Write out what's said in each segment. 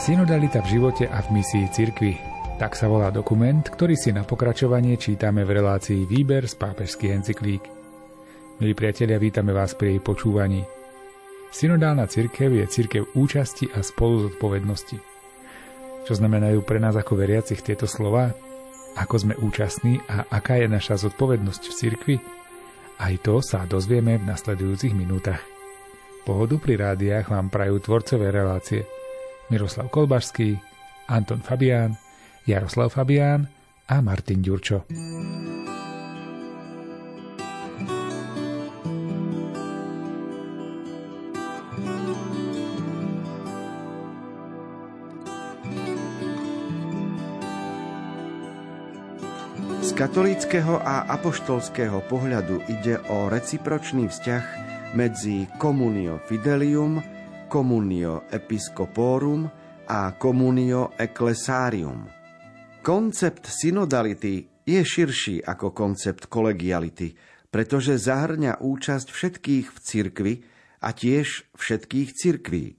Synodalita v živote a v misii cirkvi. Tak sa volá dokument, ktorý si na pokračovanie čítame v relácii Výber z pápežských encyklík. Milí priatelia, vítame vás pri jej počúvaní. Synodálna cirkev je cirkev účasti a spolu zodpovednosti. Čo znamenajú pre nás ako veriacich tieto slova? Ako sme účastní a aká je naša zodpovednosť v cirkvi? Aj to sa dozvieme v nasledujúcich minútach. Pohodu pri rádiách vám prajú tvorcové relácie – Miroslav Kolbašský, Anton Fabián, Jaroslav Fabián a Martin Ďurčo. Z katolického a apoštolského pohľadu ide o recipročný vzťah medzi komunio fidelium communio episcoporum a communio ecclesarium. Koncept synodality je širší ako koncept kolegiality, pretože zahrňa účasť všetkých v cirkvi a tiež všetkých cirkví.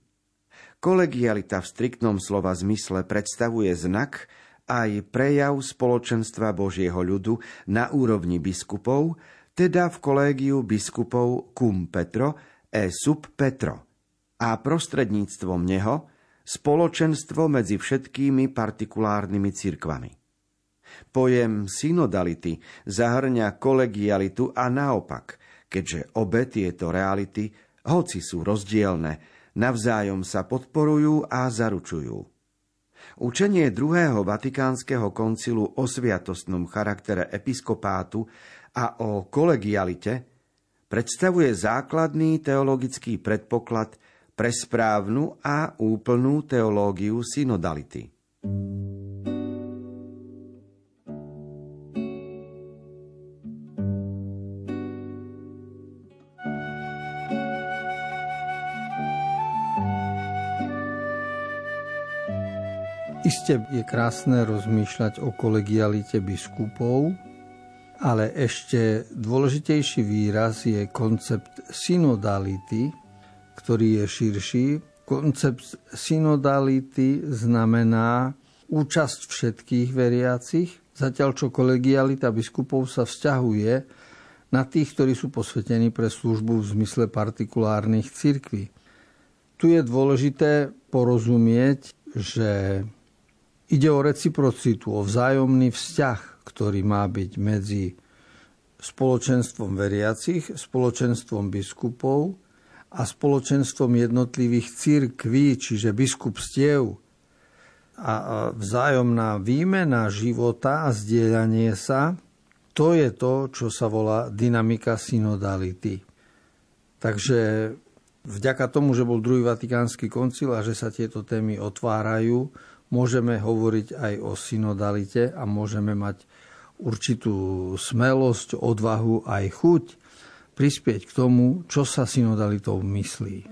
Kolegialita v striktnom slova zmysle predstavuje znak aj prejav spoločenstva Božieho ľudu na úrovni biskupov, teda v kolégiu biskupov cum Petro e sub Petro – a prostredníctvom neho spoločenstvo medzi všetkými partikulárnymi cirkvami. Pojem synodality zahrňa kolegialitu a naopak, keďže obe tieto reality, hoci sú rozdielne, navzájom sa podporujú a zaručujú. Učenie druhého Vatikánskeho koncilu o sviatostnom charaktere episkopátu a o kolegialite predstavuje základný teologický predpoklad pre správnu a úplnú teológiu synodality. Isté je krásne rozmýšľať o kolegialite biskupov, ale ešte dôležitejší výraz je koncept synodality, ktorý je širší. Koncept synodality znamená účasť všetkých veriacich, zatiaľ čo kolegialita biskupov sa vzťahuje na tých, ktorí sú posvetení pre službu v zmysle partikulárnych cirkví. Tu je dôležité porozumieť, že ide o reciprocitu, o vzájomný vzťah, ktorý má byť medzi spoločenstvom veriacich, spoločenstvom biskupov a spoločenstvom jednotlivých církví, čiže biskupstiev a vzájomná výmena života a zdieľanie sa, to je to, čo sa volá dynamika synodality. Takže vďaka tomu, že bol druhý vatikánsky koncil a že sa tieto témy otvárajú, môžeme hovoriť aj o synodalite a môžeme mať určitú smelosť, odvahu aj chuť prispieť k tomu, čo sa synodalitou myslí.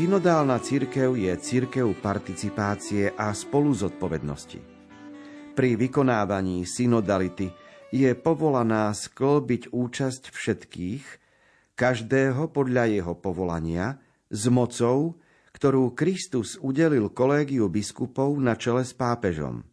Synodálna církev je církev participácie a spolu zodpovednosti. Pri vykonávaní synodality je povolaná sklbiť účasť všetkých, každého podľa jeho povolania, s mocou, ktorú Kristus udelil kolégiu biskupov na čele s pápežom.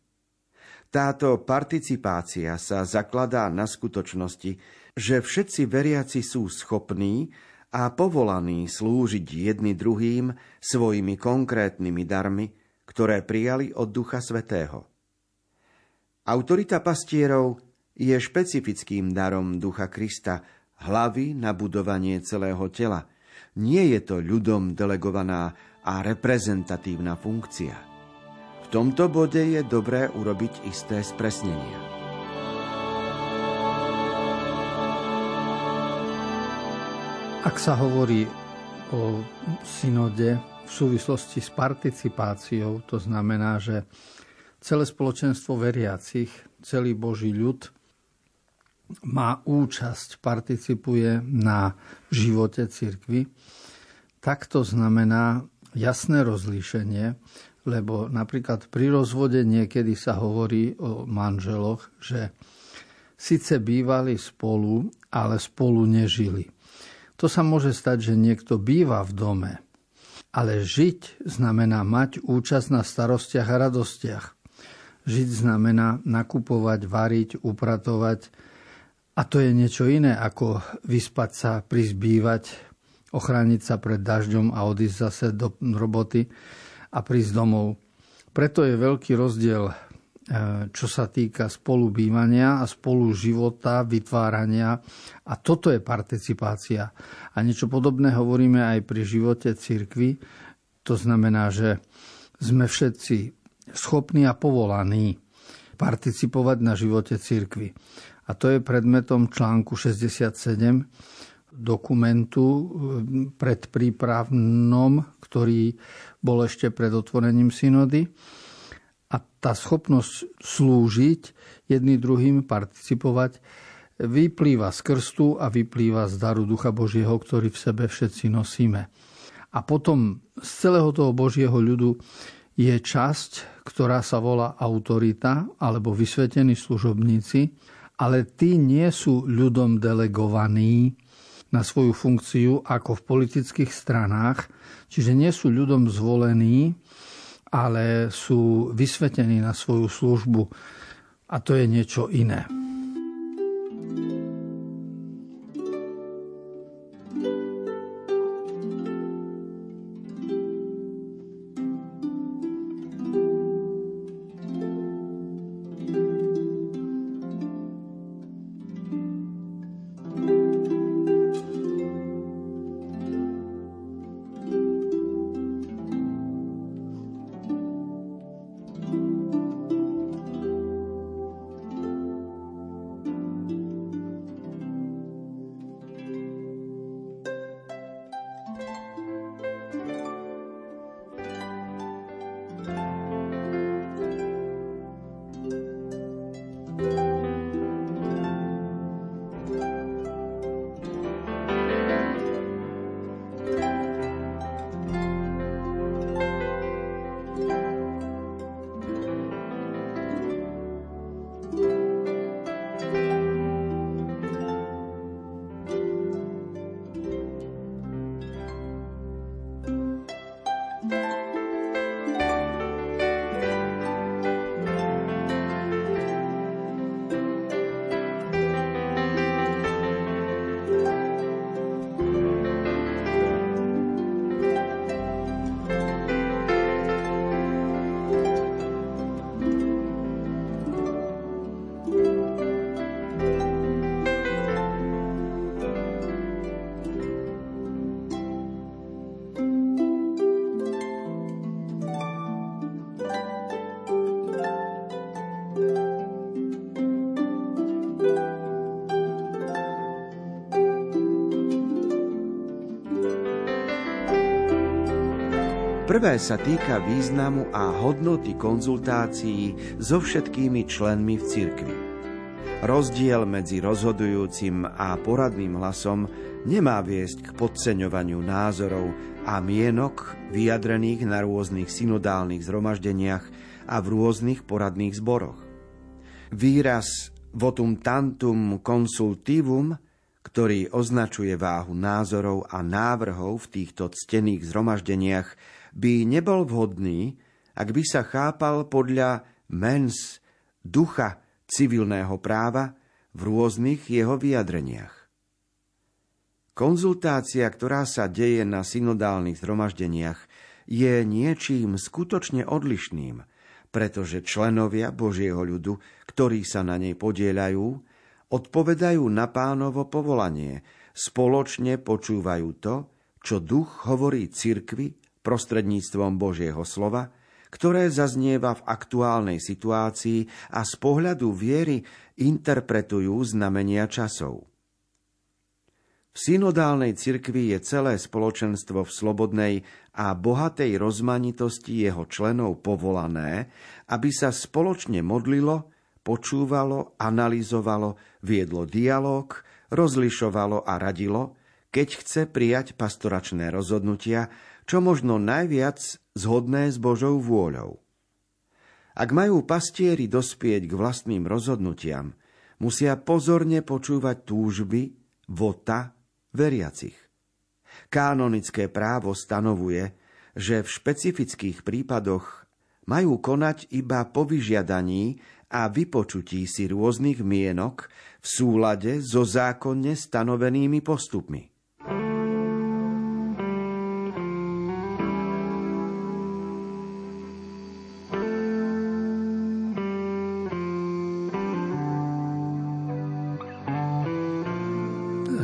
Táto participácia sa zakladá na skutočnosti, že všetci veriaci sú schopní a povolaní slúžiť jedni druhým svojimi konkrétnymi darmi, ktoré prijali od Ducha Svetého. Autorita pastierov je špecifickým darom Ducha Krista, hlavy na budovanie celého tela. Nie je to ľudom delegovaná a reprezentatívna funkcia. V tomto bode je dobré urobiť isté spresnenia. Ak sa hovorí o synode v súvislosti s participáciou, to znamená, že celé spoločenstvo veriacich, celý Boží ľud má účasť, participuje na živote cirkvy, tak to znamená jasné rozlíšenie, lebo napríklad pri rozvode niekedy sa hovorí o manželoch, že síce bývali spolu, ale spolu nežili. To sa môže stať, že niekto býva v dome, ale žiť znamená mať účasť na starostiach a radostiach. Žiť znamená nakupovať, variť, upratovať. A to je niečo iné, ako vyspať sa, prizbývať, ochrániť sa pred dažďom a odísť zase do roboty a prísť domov. Preto je veľký rozdiel čo sa týka spolubývania a spolu života, vytvárania. A toto je participácia. A niečo podobné hovoríme aj pri živote cirkvy. To znamená, že sme všetci schopní a povolaní participovať na živote cirkvy. A to je predmetom článku 67 dokumentu e, predprípravnom, ktorý bol ešte pred otvorením synody a tá schopnosť slúžiť jedný druhým, participovať, vyplýva z krstu a vyplýva z daru Ducha Božieho, ktorý v sebe všetci nosíme. A potom z celého toho Božieho ľudu je časť, ktorá sa volá autorita alebo vysvetení služobníci, ale tí nie sú ľudom delegovaní na svoju funkciu ako v politických stranách, čiže nie sú ľudom zvolení, ale sú vysvetení na svoju službu a to je niečo iné. Prvé sa týka významu a hodnoty konzultácií so všetkými členmi v cirkvi. Rozdiel medzi rozhodujúcim a poradným hlasom nemá viesť k podceňovaniu názorov a mienok vyjadrených na rôznych synodálnych zhromaždeniach a v rôznych poradných zboroch. Výraz votum tantum consultivum, ktorý označuje váhu názorov a návrhov v týchto ctených zhromaždeniach, by nebol vhodný, ak by sa chápal podľa mens, ducha civilného práva v rôznych jeho vyjadreniach. Konzultácia, ktorá sa deje na synodálnych zhromaždeniach, je niečím skutočne odlišným, pretože členovia Božieho ľudu, ktorí sa na nej podielajú, odpovedajú na pánovo povolanie, spoločne počúvajú to, čo duch hovorí cirkvi prostredníctvom Božieho slova ktoré zaznieva v aktuálnej situácii a z pohľadu viery interpretujú znamenia časov. V synodálnej cirkvi je celé spoločenstvo v slobodnej a bohatej rozmanitosti jeho členov povolané, aby sa spoločne modlilo, počúvalo, analyzovalo, viedlo dialog, rozlišovalo a radilo, keď chce prijať pastoračné rozhodnutia, čo možno najviac zhodné s Božou vôľou. Ak majú pastieri dospieť k vlastným rozhodnutiam, musia pozorne počúvať túžby, vota veriacich. Kánonické právo stanovuje, že v špecifických prípadoch majú konať iba po vyžiadaní a vypočutí si rôznych mienok v súlade so zákonne stanovenými postupmi.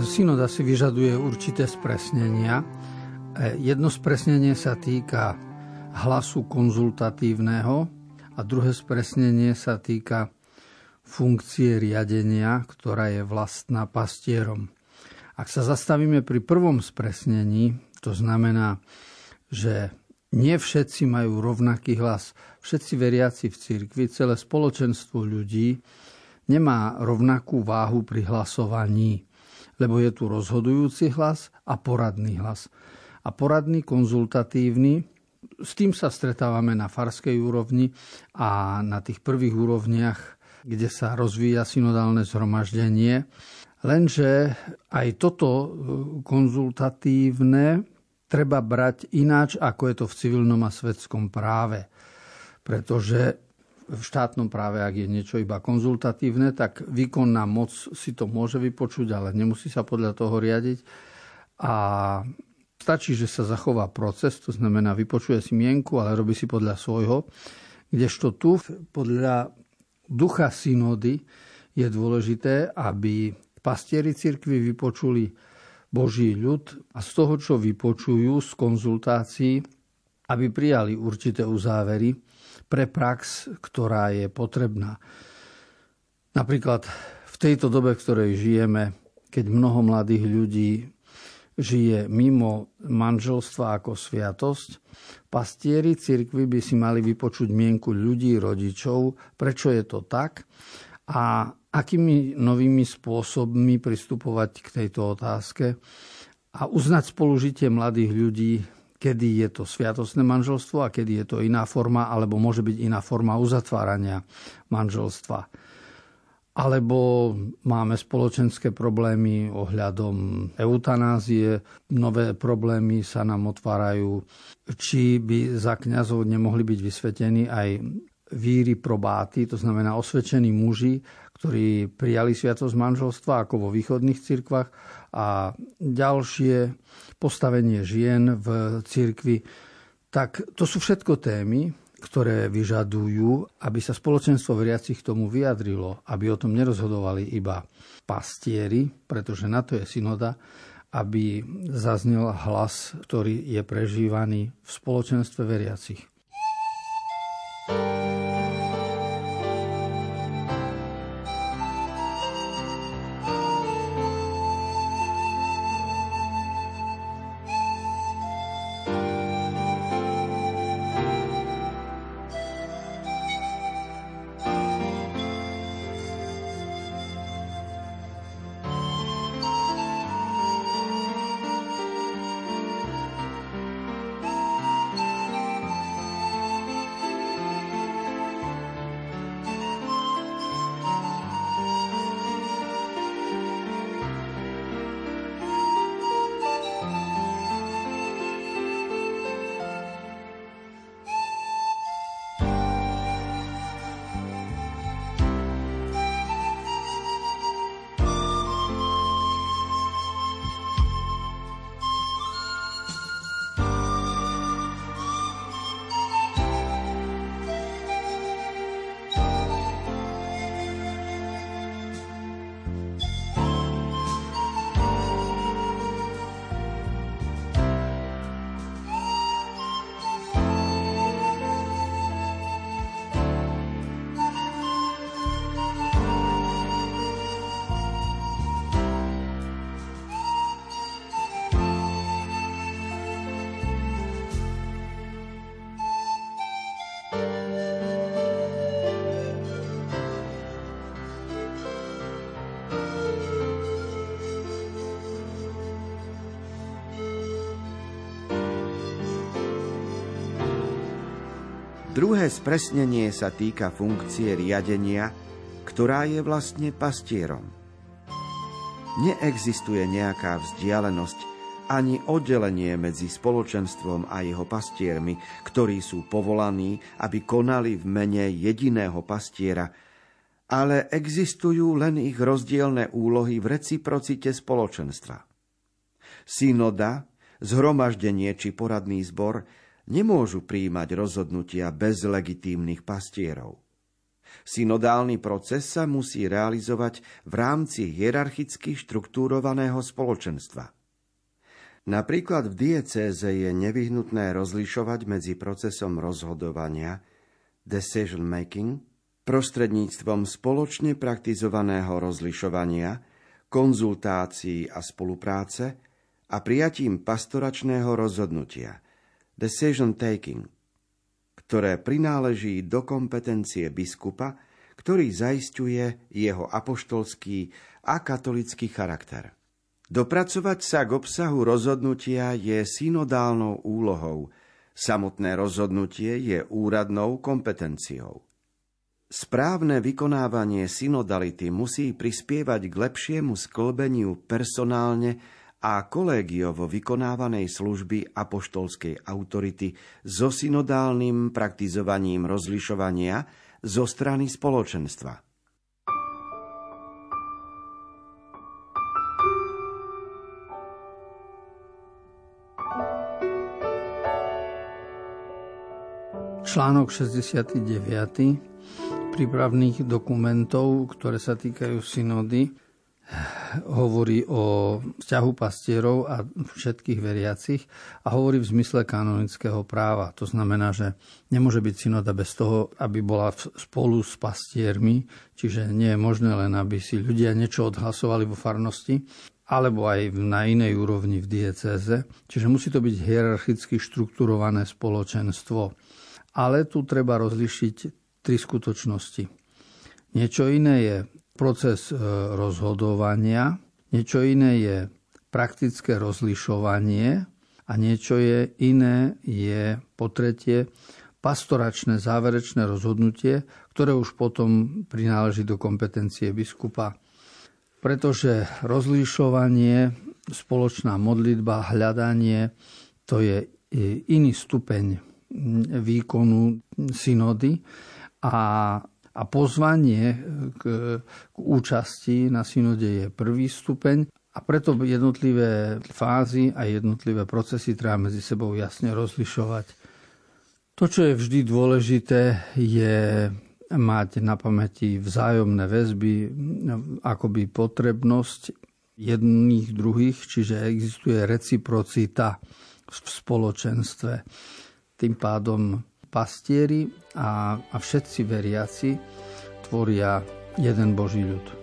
Synoda si vyžaduje určité spresnenia. E, jedno spresnenie sa týka hlasu konzultatívneho a druhé spresnenie sa týka funkcie riadenia, ktorá je vlastná pastierom. Ak sa zastavíme pri prvom spresnení, to znamená, že nie všetci majú rovnaký hlas. Všetci veriaci v cirkvi, celé spoločenstvo ľudí nemá rovnakú váhu pri hlasovaní lebo je tu rozhodujúci hlas a poradný hlas. A poradný, konzultatívny, s tým sa stretávame na farskej úrovni a na tých prvých úrovniach, kde sa rozvíja synodálne zhromaždenie. Lenže aj toto e, konzultatívne treba brať ináč, ako je to v civilnom a svetskom práve. Pretože v štátnom práve, ak je niečo iba konzultatívne, tak výkonná moc si to môže vypočuť, ale nemusí sa podľa toho riadiť. A stačí, že sa zachová proces, to znamená vypočuje si mienku, ale robí si podľa svojho. Kdežto tu podľa ducha synody je dôležité, aby pastieri cirkvi vypočuli Boží ľud a z toho, čo vypočujú z konzultácií, aby prijali určité uzávery, pre prax, ktorá je potrebná. Napríklad v tejto dobe, v ktorej žijeme, keď mnoho mladých ľudí žije mimo manželstva ako sviatosť, pastieri cirkvy by si mali vypočuť mienku ľudí, rodičov, prečo je to tak a akými novými spôsobmi pristupovať k tejto otázke a uznať spolužitie mladých ľudí kedy je to sviatostné manželstvo a kedy je to iná forma, alebo môže byť iná forma uzatvárania manželstva. Alebo máme spoločenské problémy ohľadom eutanázie, nové problémy sa nám otvárajú, či by za kňazov nemohli byť vysvetení aj víry probáty, to znamená osvedčení muži, ktorí prijali sviatosť manželstva ako vo východných cirkvách a ďalšie postavenie žien v cirkvi. Tak to sú všetko témy, ktoré vyžadujú, aby sa spoločenstvo veriacich k tomu vyjadrilo, aby o tom nerozhodovali iba pastieri, pretože na to je synoda, aby zaznel hlas, ktorý je prežívaný v spoločenstve veriacich. Druhé spresnenie sa týka funkcie riadenia, ktorá je vlastne pastierom. Neexistuje nejaká vzdialenosť ani oddelenie medzi spoločenstvom a jeho pastiermi, ktorí sú povolaní, aby konali v mene jediného pastiera, ale existujú len ich rozdielne úlohy v reciprocite spoločenstva. Synoda, zhromaždenie či poradný zbor nemôžu príjmať rozhodnutia bez legitímnych pastierov. Synodálny proces sa musí realizovať v rámci hierarchicky štruktúrovaného spoločenstva – Napríklad v diecéze je nevyhnutné rozlišovať medzi procesom rozhodovania, decision making, prostredníctvom spoločne praktizovaného rozlišovania, konzultácií a spolupráce a prijatím pastoračného rozhodnutia, decision taking, ktoré prináleží do kompetencie biskupa, ktorý zaistuje jeho apoštolský a katolický charakter. Dopracovať sa k obsahu rozhodnutia je synodálnou úlohou. Samotné rozhodnutie je úradnou kompetenciou. Správne vykonávanie synodality musí prispievať k lepšiemu sklbeniu personálne a kolegiovo vykonávanej služby apoštolskej autority so synodálnym praktizovaním rozlišovania zo strany spoločenstva. článok 69 prípravných dokumentov, ktoré sa týkajú synody, hovorí o vzťahu pastierov a všetkých veriacich a hovorí v zmysle kanonického práva. To znamená, že nemôže byť synoda bez toho, aby bola spolu s pastiermi, čiže nie je možné len, aby si ľudia niečo odhlasovali vo farnosti, alebo aj na inej úrovni v diecéze. Čiže musí to byť hierarchicky štrukturované spoločenstvo. Ale tu treba rozlišiť tri skutočnosti. Niečo iné je proces e, rozhodovania, niečo iné je praktické rozlišovanie a niečo je iné je po tretie pastoračné záverečné rozhodnutie, ktoré už potom prináleží do kompetencie biskupa. Pretože rozlišovanie, spoločná modlitba, hľadanie, to je iný stupeň výkonu synody a, a pozvanie k, k účasti na synode je prvý stupeň a preto jednotlivé fázy a jednotlivé procesy treba medzi sebou jasne rozlišovať. To, čo je vždy dôležité, je mať na pamäti vzájomné väzby, akoby potrebnosť jedných druhých, čiže existuje reciprocita v spoločenstve. Tým pádom pastieri a, a všetci veriaci tvoria jeden Boží ľud.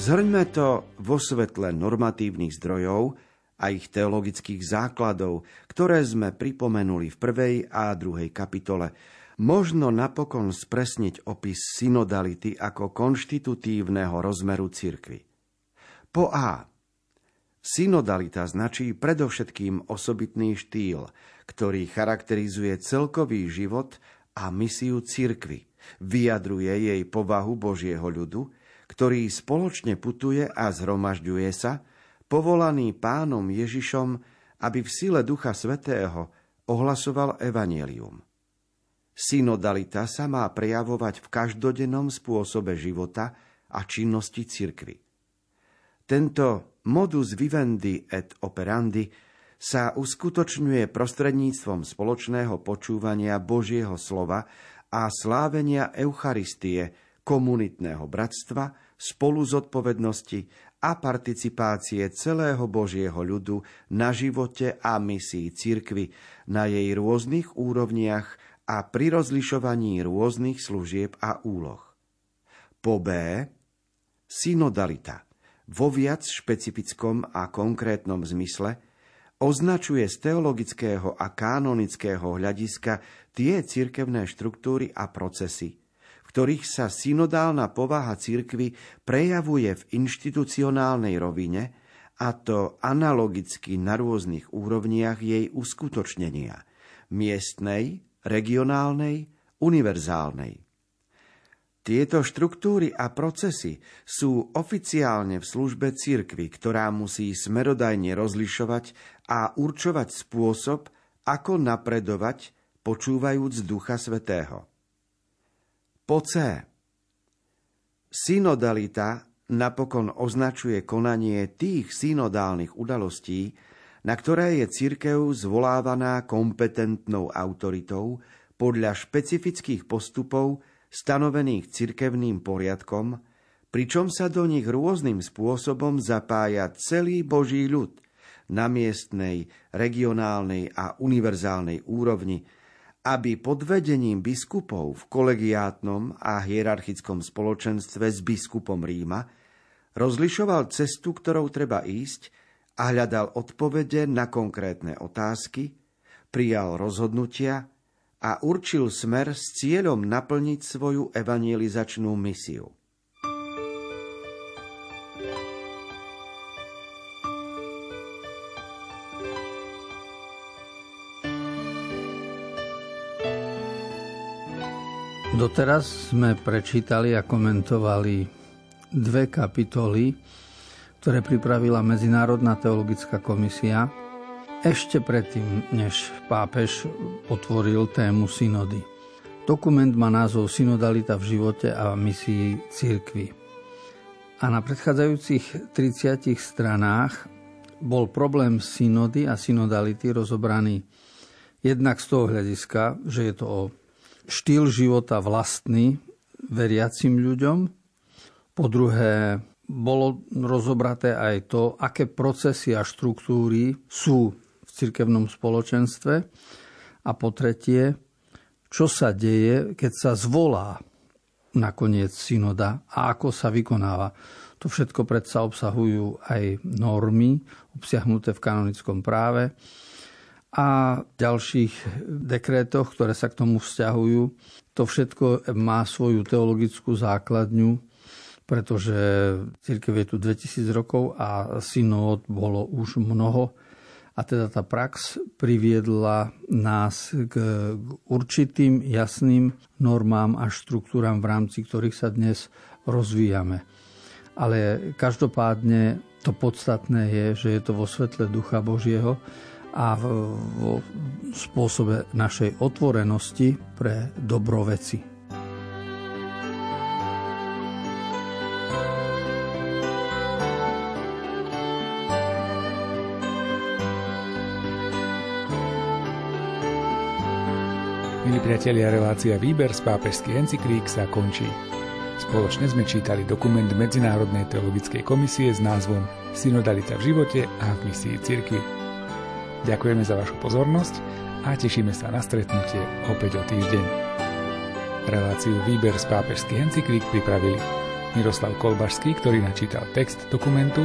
Zhrňme to vo svetle normatívnych zdrojov a ich teologických základov, ktoré sme pripomenuli v prvej a druhej kapitole. Možno napokon spresniť opis synodality ako konštitutívneho rozmeru cirkvy. Po A. Synodalita značí predovšetkým osobitný štýl, ktorý charakterizuje celkový život a misiu cirkvy. Vyjadruje jej povahu Božieho ľudu, ktorý spoločne putuje a zhromažďuje sa, povolaný pánom Ježišom, aby v sile Ducha Svetého ohlasoval evanelium. Synodalita sa má prejavovať v každodennom spôsobe života a činnosti cirkvy. Tento modus vivendi et operandi sa uskutočňuje prostredníctvom spoločného počúvania Božieho slova a slávenia Eucharistie, komunitného bratstva, spolu zodpovednosti a participácie celého Božieho ľudu na živote a misii cirkvy, na jej rôznych úrovniach a pri rozlišovaní rôznych služieb a úloh. Po B. Synodalita. Vo viac špecifickom a konkrétnom zmysle – označuje z teologického a kanonického hľadiska tie cirkevné štruktúry a procesy, ktorých sa synodálna povaha cirkvy prejavuje v inštitucionálnej rovine, a to analogicky na rôznych úrovniach jej uskutočnenia miestnej, regionálnej, univerzálnej. Tieto štruktúry a procesy sú oficiálne v službe cirkvy, ktorá musí smerodajne rozlišovať a určovať spôsob, ako napredovať, počúvajúc Ducha Svetého. Po C. Synodalita napokon označuje konanie tých synodálnych udalostí, na ktoré je cirkev zvolávaná kompetentnou autoritou podľa špecifických postupov stanovených cirkevným poriadkom, pričom sa do nich rôznym spôsobom zapája celý Boží ľud na miestnej, regionálnej a univerzálnej úrovni, aby pod vedením biskupov v kolegiátnom a hierarchickom spoločenstve s biskupom Ríma rozlišoval cestu, ktorou treba ísť a hľadal odpovede na konkrétne otázky, prijal rozhodnutia a určil smer s cieľom naplniť svoju evangelizačnú misiu. Doteraz sme prečítali a komentovali dve kapitoly, ktoré pripravila Medzinárodná teologická komisia ešte predtým, než pápež otvoril tému synody. Dokument má názov Synodalita v živote a misii církvy. A na predchádzajúcich 30 stranách bol problém synody a synodality rozobraný jednak z toho hľadiska, že je to o štýl života vlastný veriacim ľuďom, po druhé bolo rozobraté aj to, aké procesy a štruktúry sú cirkevnom spoločenstve. A po tretie, čo sa deje, keď sa zvolá nakoniec synoda a ako sa vykonáva. To všetko predsa obsahujú aj normy obsiahnuté v kanonickom práve a ďalších dekrétoch, ktoré sa k tomu vzťahujú. To všetko má svoju teologickú základňu, pretože církev je tu 2000 rokov a synod bolo už mnoho a teda tá prax priviedla nás k, určitým jasným normám a štruktúram, v rámci ktorých sa dnes rozvíjame. Ale každopádne to podstatné je, že je to vo svetle Ducha Božieho a vo spôsobe našej otvorenosti pre dobroveci. Milí priatelia, relácia Výber z pápežských encyklík sa končí. Spoločne sme čítali dokument Medzinárodnej teologickej komisie s názvom Synodalita v živote a v misii cirkvi. Ďakujeme za vašu pozornosť a tešíme sa na stretnutie opäť o týždeň. Reláciu Výber z pápežských encyklík pripravili Miroslav Kolbašský, ktorý načítal text dokumentu,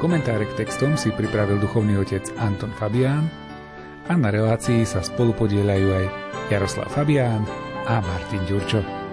komentáre k textom si pripravil duchovný otec Anton Fabián a na relácii sa spolu podielajú aj Jaroslav Fabián a Martin Ďurčo.